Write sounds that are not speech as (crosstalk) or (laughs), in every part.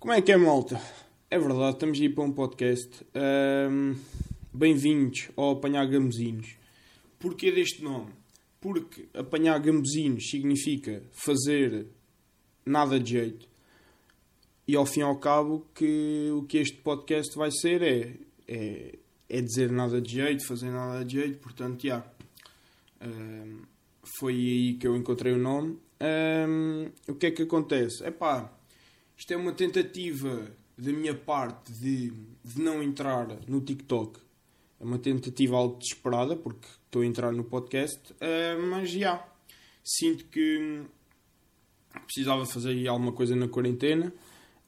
Como é que é, malta? É verdade, estamos aí para um podcast. Ahm, Bem-vindos ao Apanhar Gamezinhos. Porquê deste nome? Porque apanhar gamezinhos significa fazer nada de jeito. E ao fim e ao cabo, que o que este podcast vai ser é, é, é dizer nada de jeito, fazer nada de jeito. Portanto, já. Ahm, foi aí que eu encontrei o nome. Ahm, o que é que acontece? Epá, isto é uma tentativa da minha parte de, de não entrar no TikTok. É uma tentativa algo desesperada, porque estou a entrar no podcast, ah, mas já. Sinto que precisava fazer alguma coisa na quarentena.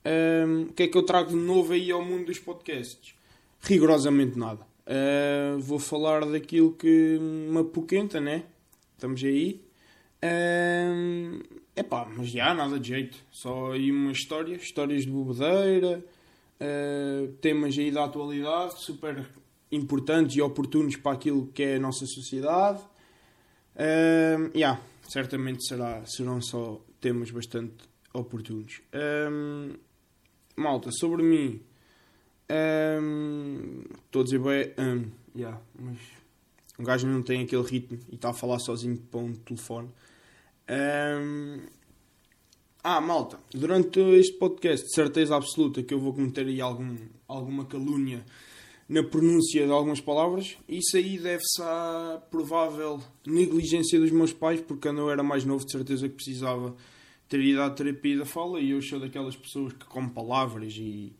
Ah, o que é que eu trago de novo aí ao mundo dos podcasts? Rigorosamente nada. Ah, vou falar daquilo que me apoquenta, né? Estamos aí. É epá, mas já, nada de jeito. Só aí uma história, histórias de bobedeira, ah, temas aí da atualidade, super importantes e oportunos para aquilo que é a nossa sociedade. Um, yeah, certamente será, serão só temas bastante oportunos. Um, malta, sobre mim, um, estou a dizer bem, um, yeah, mas um gajo não tem aquele ritmo e está a falar sozinho para um telefone. Um, ah, malta, durante este podcast, de certeza absoluta que eu vou cometer aí algum, alguma calúnia na pronúncia de algumas palavras. Isso aí deve-se à provável negligência dos meus pais, porque quando eu era mais novo, de certeza que precisava ter ido à terapia da fala e eu sou daquelas pessoas que comem palavras e,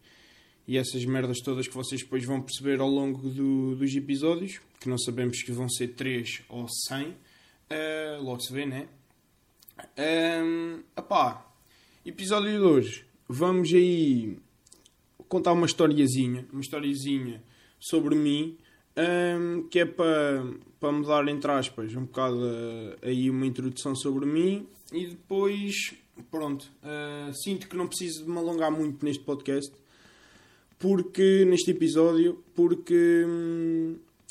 e essas merdas todas que vocês depois vão perceber ao longo do, dos episódios, que não sabemos que vão ser 3 ou 100. Uh, logo se vê, né? Um, epá, episódio de hoje. Vamos aí contar uma historiazinha, uma historiazinha sobre mim, um, que é para, para me dar, entre aspas, um bocado uh, aí uma introdução sobre mim e depois, pronto, uh, sinto que não preciso de me alongar muito neste podcast, porque, neste episódio, porque,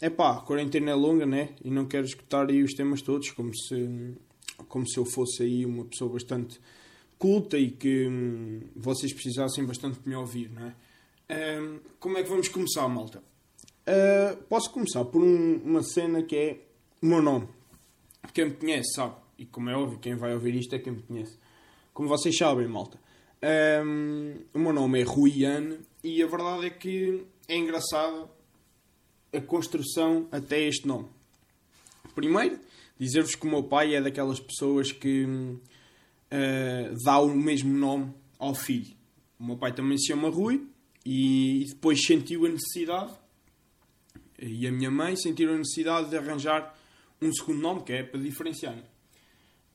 é hum, pá, a quarentena é longa, né? E não quero escutar aí os temas todos, como se, como se eu fosse aí uma pessoa bastante culta e que hum, vocês precisassem bastante de me ouvir, não é? Um, como é que vamos começar, malta? Uh, posso começar por um, uma cena que é o meu nome. Quem me conhece sabe, e como é óbvio, quem vai ouvir isto é quem me conhece. Como vocês sabem, malta, um, o meu nome é Ruiane e a verdade é que é engraçado a construção até este nome. Primeiro, dizer-vos que o meu pai é daquelas pessoas que uh, dá o mesmo nome ao filho. O meu pai também se chama Rui e depois sentiu a necessidade, e a minha mãe sentiram a necessidade de arranjar um segundo nome, que é para diferenciar.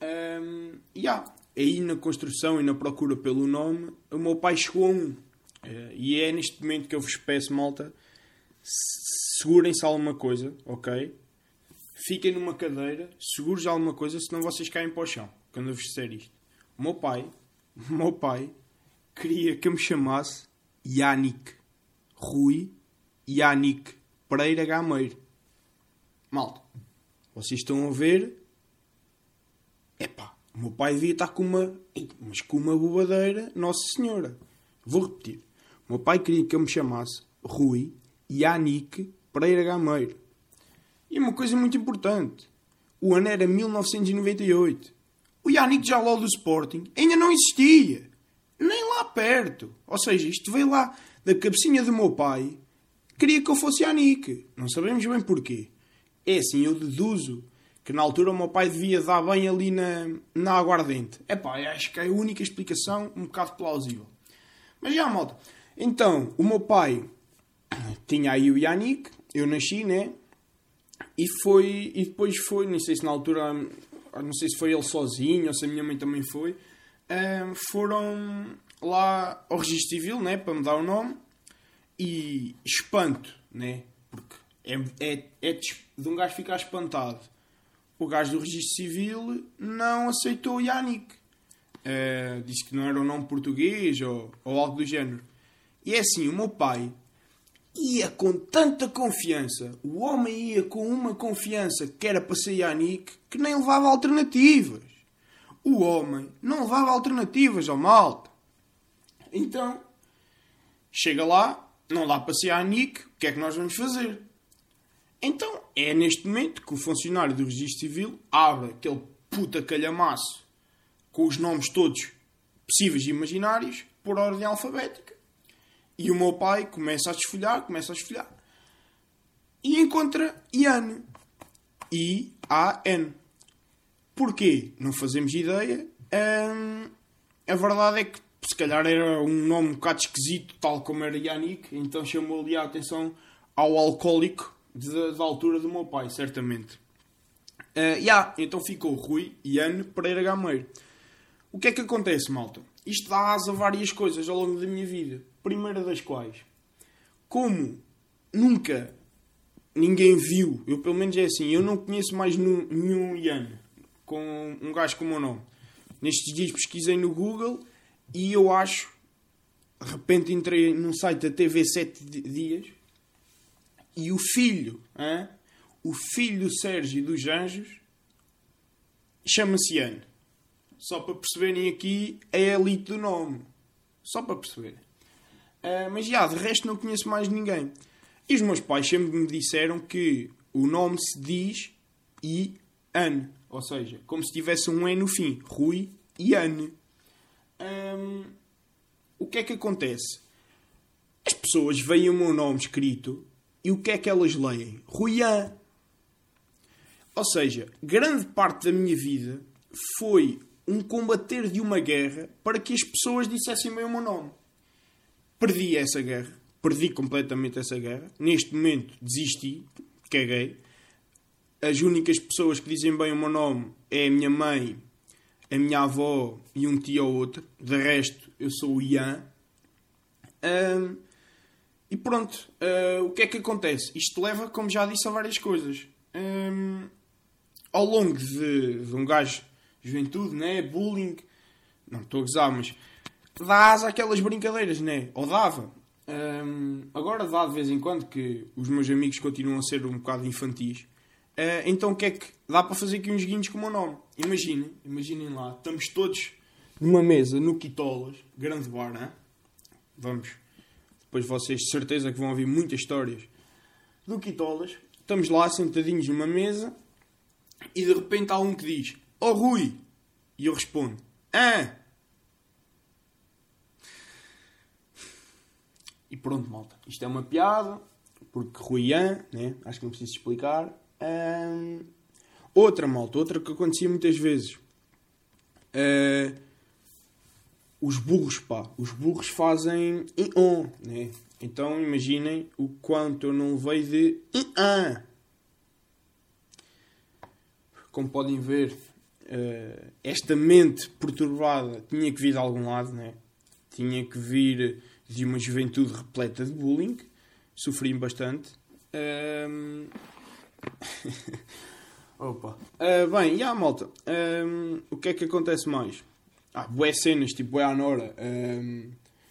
Um, e yeah, aí na construção e na procura pelo nome, o meu pai chegou a um. Uh, e é neste momento que eu vos peço, malta, segurem-se alguma coisa, ok? Fiquem numa cadeira, seguros alguma coisa, senão vocês caem para o chão, quando eu vos disser isto. O meu pai, (laughs) o meu pai, queria que eu me chamasse Yannick Rui Yannick Pereira Gameiro. Malta, vocês estão a ver? Epá, o meu pai devia estar com uma. Mas com uma bobadeira, Nossa Senhora. Vou repetir. O meu pai queria que eu me chamasse Rui Yannick Pereira Gameiro. E uma coisa muito importante. O ano era 1998. O Yannick Jaló do Sporting ainda não existia nem lá perto. Ou seja, isto veio lá da cabecinha do meu pai. Queria que eu fosse Yannick. Não sabemos bem porquê. É assim, eu deduzo que na altura o meu pai devia dar bem ali na, na aguardente. É pá, acho que é a única explicação um bocado plausível. Mas já, malta. Então, o meu pai tinha aí o Yannick, eu nasci, né? E foi, e depois foi, não sei se na altura, não sei se foi ele sozinho ou se a minha mãe também foi, um, foram lá ao registro civil, né, para me dar o nome e espanto, né, porque é, é, é de um gajo ficar espantado. O gajo do registro civil não aceitou Yannick. Uh, disse que não era um nome português ou, ou algo do género. E é assim, o meu pai ia com tanta confiança, o homem ia com uma confiança que era para Yannick, que nem levava alternativas. O homem não levava alternativas ao malta. Então, chega lá, não dá para Nick, o que é que nós vamos fazer? Então, é neste momento que o funcionário do Registro Civil abre aquele puta calhamaço com os nomes todos possíveis e imaginários por ordem alfabética. E o meu pai começa a desfolhar, começa a desfolhar. E encontra Ian. I-A-N. Porquê? Não fazemos ideia. Hum, a verdade é que se calhar era um nome um bocado esquisito, tal como era Yannick, então chamou-lhe a atenção ao alcoólico da altura do meu pai, certamente. Uh, yeah, então ficou Rui Ian Pereira Gameiro. O que é que acontece, malta? Isto dá asa a várias coisas ao longo da minha vida. Primeira das quais, como nunca ninguém viu, eu pelo menos é assim, eu não conheço mais nenhum Ian com um gajo com o nome. Nestes dias pesquisei no Google e eu acho, de repente entrei num site da TV 7 dias e o filho, hein? o filho do Sérgio dos Anjos, chama-se Ian. Só para perceberem aqui a elite do nome. Só para perceberem. Uh, mas já, de resto não conheço mais ninguém. E os meus pais sempre me disseram que o nome se diz Ian. Ou seja, como se tivesse um E no fim. Rui Ian. Um, o que é que acontece? As pessoas veem o meu nome escrito e o que é que elas leem? Ruian. Ou seja, grande parte da minha vida foi um combater de uma guerra para que as pessoas dissessem bem o meu nome. Perdi essa guerra. Perdi completamente essa guerra. Neste momento desisti, caguei. As únicas pessoas que dizem bem o meu nome é a minha mãe a minha avó e um tio ou outro. De resto, eu sou o Ian. Um, e pronto, uh, o que é que acontece? Isto leva, como já disse, a várias coisas. Um, ao longo de, de, um gajo, juventude, né? bullying, não estou a gozar, mas dá aquelas brincadeiras, né? Ou dava. Um, agora dá de vez em quando que os meus amigos continuam a ser um bocado infantis. Uh, então o que é que dá para fazer aqui uns guinhos com o meu nome? Imaginem, imaginem lá, estamos todos numa mesa no Quitolas, grande bar, né? Vamos. Depois vocês de certeza que vão ouvir muitas histórias do Quitolas. Estamos lá sentadinhos numa mesa e de repente há um que diz: Oh Rui! E eu respondo: Ah! E pronto, malta. Isto é uma piada, porque Ruian, né? acho que não preciso explicar, um, outra, malta, outra que acontecia muitas vezes. Uh, os burros, pá. Os burros fazem on, né? Então imaginem o quanto eu não levei de an. Como podem ver, uh, esta mente perturbada tinha que vir de algum lado, né? Tinha que vir de uma juventude repleta de bullying. Sofri bastante. Uh, (laughs) Opa. Uh, bem, e yeah, malta. Um, o que é que acontece mais? Ah, boé cenas, tipo boé à Nora. Um,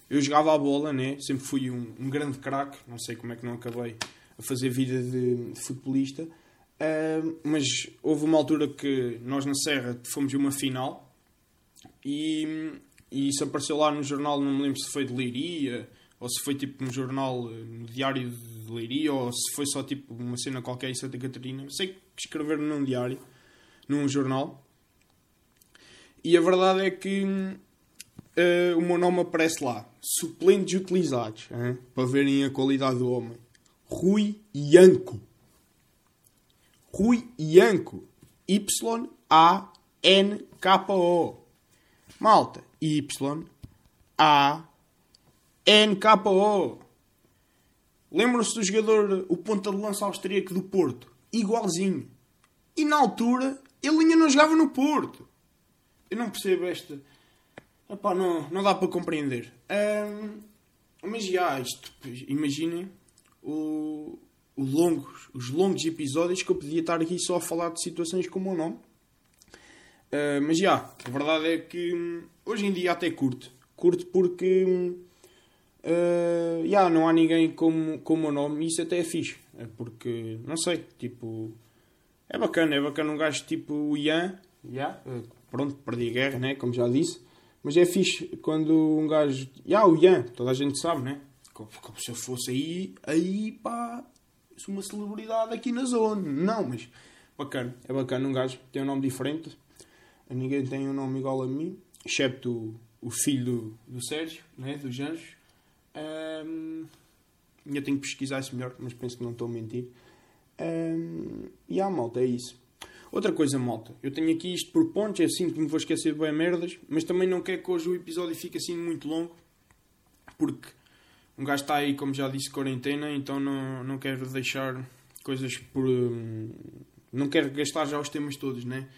eu jogava a bola, né? Sempre fui um, um grande craque. Não sei como é que não acabei a fazer vida de, de futebolista. Uh, mas houve uma altura que nós na Serra fomos a uma final e, e isso apareceu lá no jornal, não me lembro se foi de Leiria ou se foi tipo um jornal eh, no diário de Leiria, ou se foi só tipo uma cena qualquer em Santa Catarina. Sei que escreveram num diário, num jornal. E a verdade é que uh, o meu nome aparece lá. Suplentes utilizados, hein? para verem a qualidade do homem. Rui Ianco. Rui Ianco. Y-A-N-K-O. Malta. NKO. Lembram-se do jogador, o ponta de lança austríaco do Porto? Igualzinho. E na altura, ele ainda não jogava no Porto. Eu não percebo esta. Epá, não, não dá para compreender. Um, mas já, isto, imaginem o, o longos, os longos episódios que eu podia estar aqui só a falar de situações como o nome. Uh, mas já, a verdade é que hum, hoje em dia até curto. Curto porque hum, uh, yeah, não há ninguém como, como o nome e isso até é fixe. É porque, não sei, tipo, é bacana, é bacana um gajo tipo o Ian, yeah, uh, pronto, perdi a guerra, né, como já disse, mas é fixe quando um gajo, yeah, o Ian, toda a gente sabe, né, como, como se eu fosse aí, aí pá, sou uma celebridade aqui na zona. Não, mas bacana, é bacana um gajo, tem um nome diferente. Ninguém tem um nome igual a mim, excepto o, filho do, do Sérgio, né, dos Anjos. Um, ainda tenho que pesquisar isso melhor, mas penso que não estou a mentir. Um, e a malta, é isso. Outra coisa, malta, eu tenho aqui isto por pontos, é assim que me vou esquecer bem merdas, mas também não quero que hoje o episódio fique assim muito longo, porque um gajo está aí, como já disse, quarentena, então não, não quero deixar coisas por. Hum, não quero gastar já os temas todos, né?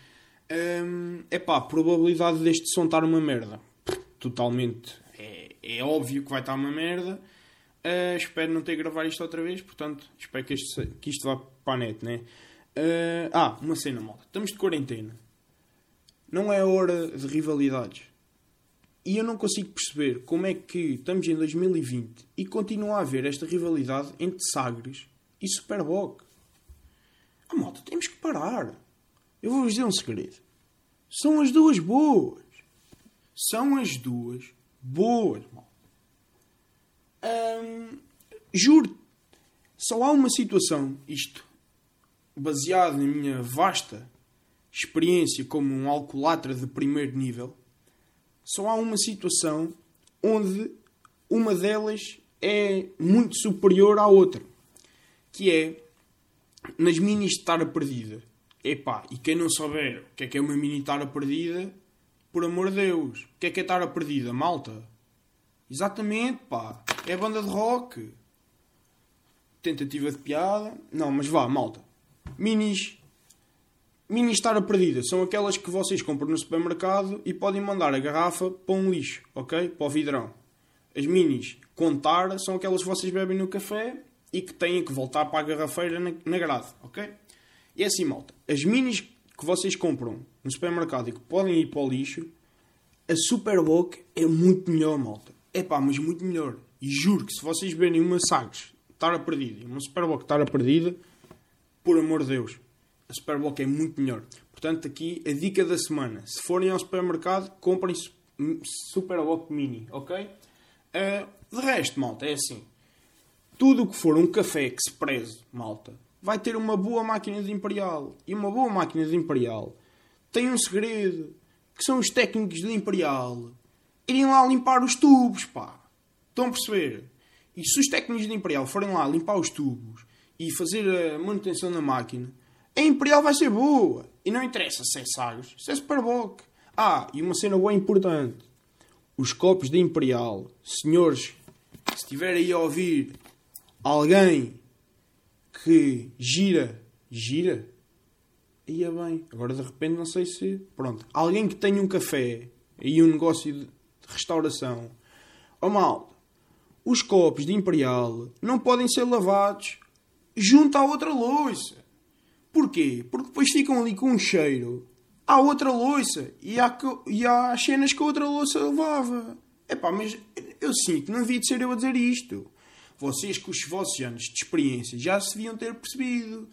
É pá, probabilidade deste som estar uma merda. Totalmente. É, é óbvio que vai estar uma merda. Uh, espero não ter que gravar isto outra vez, portanto, espero que isto, que isto vá para a net, né? Uh, ah, uma cena, malta. Estamos de quarentena. Não é hora de rivalidades. E eu não consigo perceber como é que estamos em 2020 e continua a haver esta rivalidade entre Sagres e Superboc. Ah, malta, temos que parar. Eu vou-vos dizer um segredo. São as duas boas. São as duas boas, malta. Hum, juro só há uma situação, isto baseado na minha vasta experiência como um alcoolatra de primeiro nível, só há uma situação onde uma delas é muito superior à outra, que é nas minis de tara perdida. Epá, e quem não souber o que é que é uma mini tara perdida, por amor de Deus, o que é que é tara perdida, malta? Exatamente, pá, é banda de rock. Tentativa de piada. Não, mas vá, malta. Minis Mini estar perdida são aquelas que vocês compram no supermercado e podem mandar a garrafa para um lixo, ok? Para o vidrão. As minis contar são aquelas que vocês bebem no café e que têm que voltar para a garrafeira na, na grade, ok? E é assim, malta. As minis que vocês compram no supermercado e que podem ir para o lixo, a Superboc é muito melhor, malta. É pá, mas muito melhor. E juro que se vocês verem uma Sagres estar a perdida e uma Superboc estar a perdida, por amor de Deus, a Superboc é muito melhor. Portanto, aqui a dica da semana: se forem ao supermercado, comprem Superboc Mini, ok? Uh, de resto, malta, é assim: tudo o que for um café que se preze, malta, vai ter uma boa máquina de Imperial. E uma boa máquina de Imperial tem um segredo: que são os técnicos de Imperial irem lá limpar os tubos, pá. Estão a perceber? E se os técnicos de Imperial forem lá limpar os tubos e fazer a manutenção da máquina a Imperial vai ser boa. E não interessa se é Sagres, se é Superboc. Ah, e uma cena boa importante. Os copos da Imperial, senhores, se estiver aí a ouvir alguém que gira, gira, ia bem. Agora de repente não sei se. Pronto. Alguém que tenha um café e um negócio de restauração. Oh mal, os copos de Imperial não podem ser lavados junto à outra louça. Porquê? Porque depois ficam ali com um cheiro à outra louça e há, e há cenas que a outra louça levava. Epá, mas eu sinto não havia de ser eu a dizer isto. Vocês com os vossos anos de experiência já se deviam ter percebido.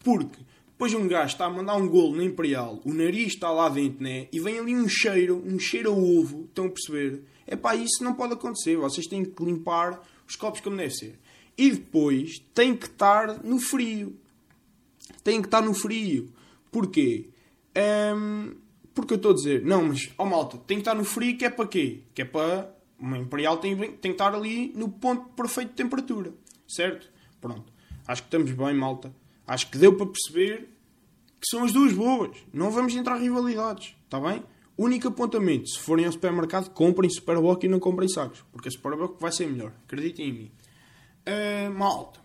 Porque depois um gajo está a mandar um golo na Imperial, o nariz está lá dentro, né? E vem ali um cheiro, um cheiro a ovo, estão a perceber? É pá, isso não pode acontecer. Vocês têm que limpar os copos como deve ser. E depois tem que estar no frio têm que estar no frio. Porquê? Um, porque eu estou a dizer, não, mas, ó oh, malta, tem que estar no frio, que é para quê? Que é para. Uma Imperial tem, tem que estar ali no ponto perfeito de temperatura. Certo? Pronto. Acho que estamos bem, malta. Acho que deu para perceber que são as duas boas. Não vamos entrar em rivalidades. Está bem? Único apontamento: se forem ao supermercado, comprem Superboc e não comprem sacos. Porque a Superboc vai ser melhor. Acreditem em mim. Uh, malta.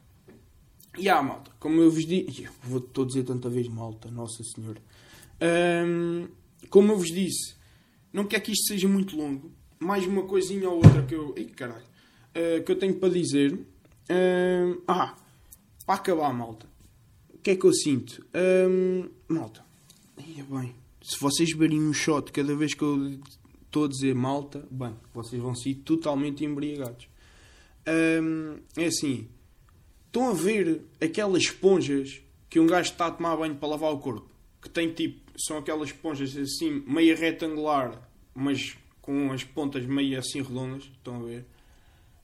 E há, malta, como eu vos disse. Vou-te dizer tanta vez malta, Nossa Senhora. Um, como eu vos disse, não quer que isto seja muito longo. Mais uma coisinha ou outra que eu. Ai, caralho. Uh, que eu tenho para dizer. Um, ah, para acabar, malta. O que é que eu sinto? Um, malta. Ia bem. Se vocês beberem um shot cada vez que eu estou a dizer malta, bem, vocês vão ser totalmente embriagados. Um, é assim Estão a ver aquelas esponjas que um gajo está a tomar banho para lavar o corpo? Que tem tipo, são aquelas esponjas assim, meia retangular, mas com as pontas meio assim redondas. Estão a ver?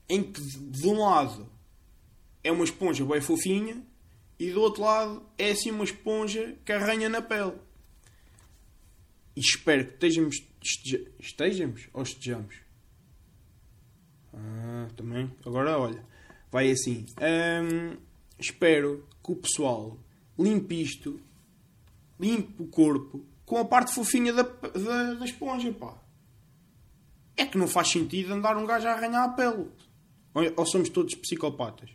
em que de um lado é uma esponja bem fofinha e do outro lado é assim uma esponja que arranha na pele. E espero que estejamos, esteja, estejamos ou estejamos. Ah, também. Agora olha, vai assim. Hum, espero que o pessoal limpe isto, limpe o corpo com a parte fofinha da, da, da esponja, pá. É que não faz sentido andar um gajo a arranhar a pele. Ou, somos todos psicopatas?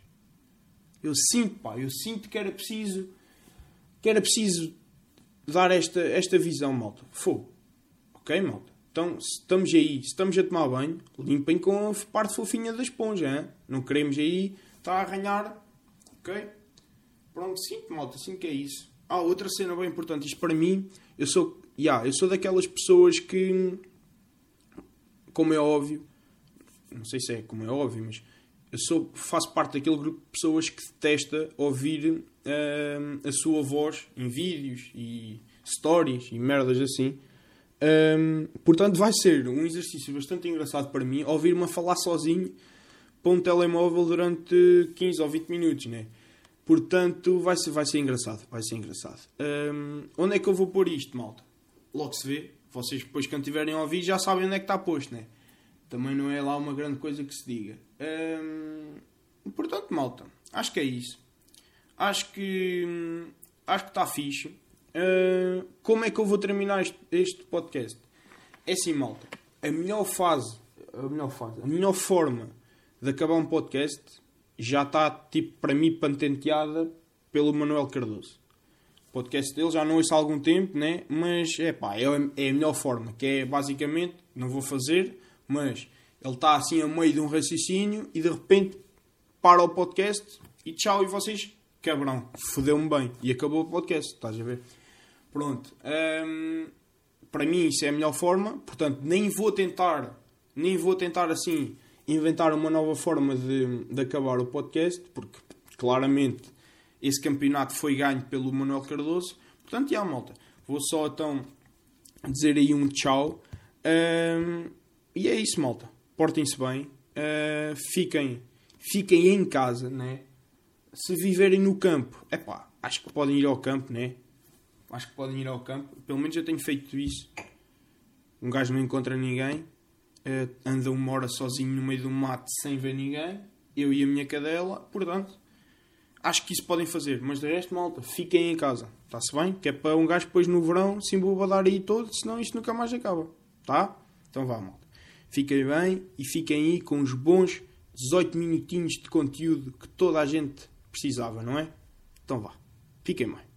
Eu sinto, pá, eu sinto que era preciso que era preciso dar esta, esta visão, malta. Fogo. Ok, malta? Então, se estamos aí, se estamos a tomar banho, limpem com a parte fofinha da esponja, hein? Não queremos aí estar a arranhar. Ok? Pronto, sinto, malta, sinto que é isso. Ah, outra cena bem importante. Isto para mim, eu sou, yeah, eu sou daquelas pessoas que, como é óbvio, não sei se é como é óbvio, mas eu sou, faço parte daquele grupo de pessoas que detesta ouvir uh, a sua voz em vídeos e stories e merdas assim. Um, portanto, vai ser um exercício bastante engraçado para mim ouvir-me falar sozinho para um telemóvel durante 15 ou 20 minutos, né? Portanto, vai ser, vai ser engraçado. Vai ser engraçado. Um, onde é que eu vou pôr isto, malta? Logo se vê. Vocês depois, quando tiverem a ouvir, já sabem onde é que está posto, né? Também não é lá uma grande coisa que se diga. Hum, portanto, malta, acho que é isso. Acho que acho que está fixe. Uh, como é que eu vou terminar este, este, podcast? É assim, malta. A melhor fase, a melhor fase, a melhor forma de acabar um podcast já está, tipo, para mim, patenteada pelo Manuel Cardoso. Podcast dele já não ouço há algum tempo, né? Mas, é pá, é, é a melhor forma. Que é, basicamente, não vou fazer mas ele está assim a meio de um raciocínio e de repente para o podcast e tchau, e vocês, cabrão, fodeu-me bem. E acabou o podcast, estás a ver? Pronto. Hum, para mim isso é a melhor forma, portanto, nem vou tentar, nem vou tentar assim inventar uma nova forma de, de acabar o podcast, porque claramente esse campeonato foi ganho pelo Manuel Cardoso. Portanto, já, malta, vou só então dizer aí um tchau. Um, e é isso, malta. Portem-se bem. Uh, fiquem, fiquem em casa, né? Se viverem no campo, é pá, acho que podem ir ao campo, né? Acho que podem ir ao campo. Pelo menos eu tenho feito isso. Um gajo não encontra ninguém, uh, anda uma hora sozinho no meio do mato sem ver ninguém. Eu e a minha cadela, portanto, acho que isso podem fazer. Mas de resto, malta, fiquem em casa. Está-se bem? Que é para um gajo depois no verão se embobadar aí todo, senão isto nunca mais acaba. Tá? Então vá, malta. Fiquem bem e fiquem aí com os bons 18 minutinhos de conteúdo que toda a gente precisava, não é? Então vá. Fiquem bem.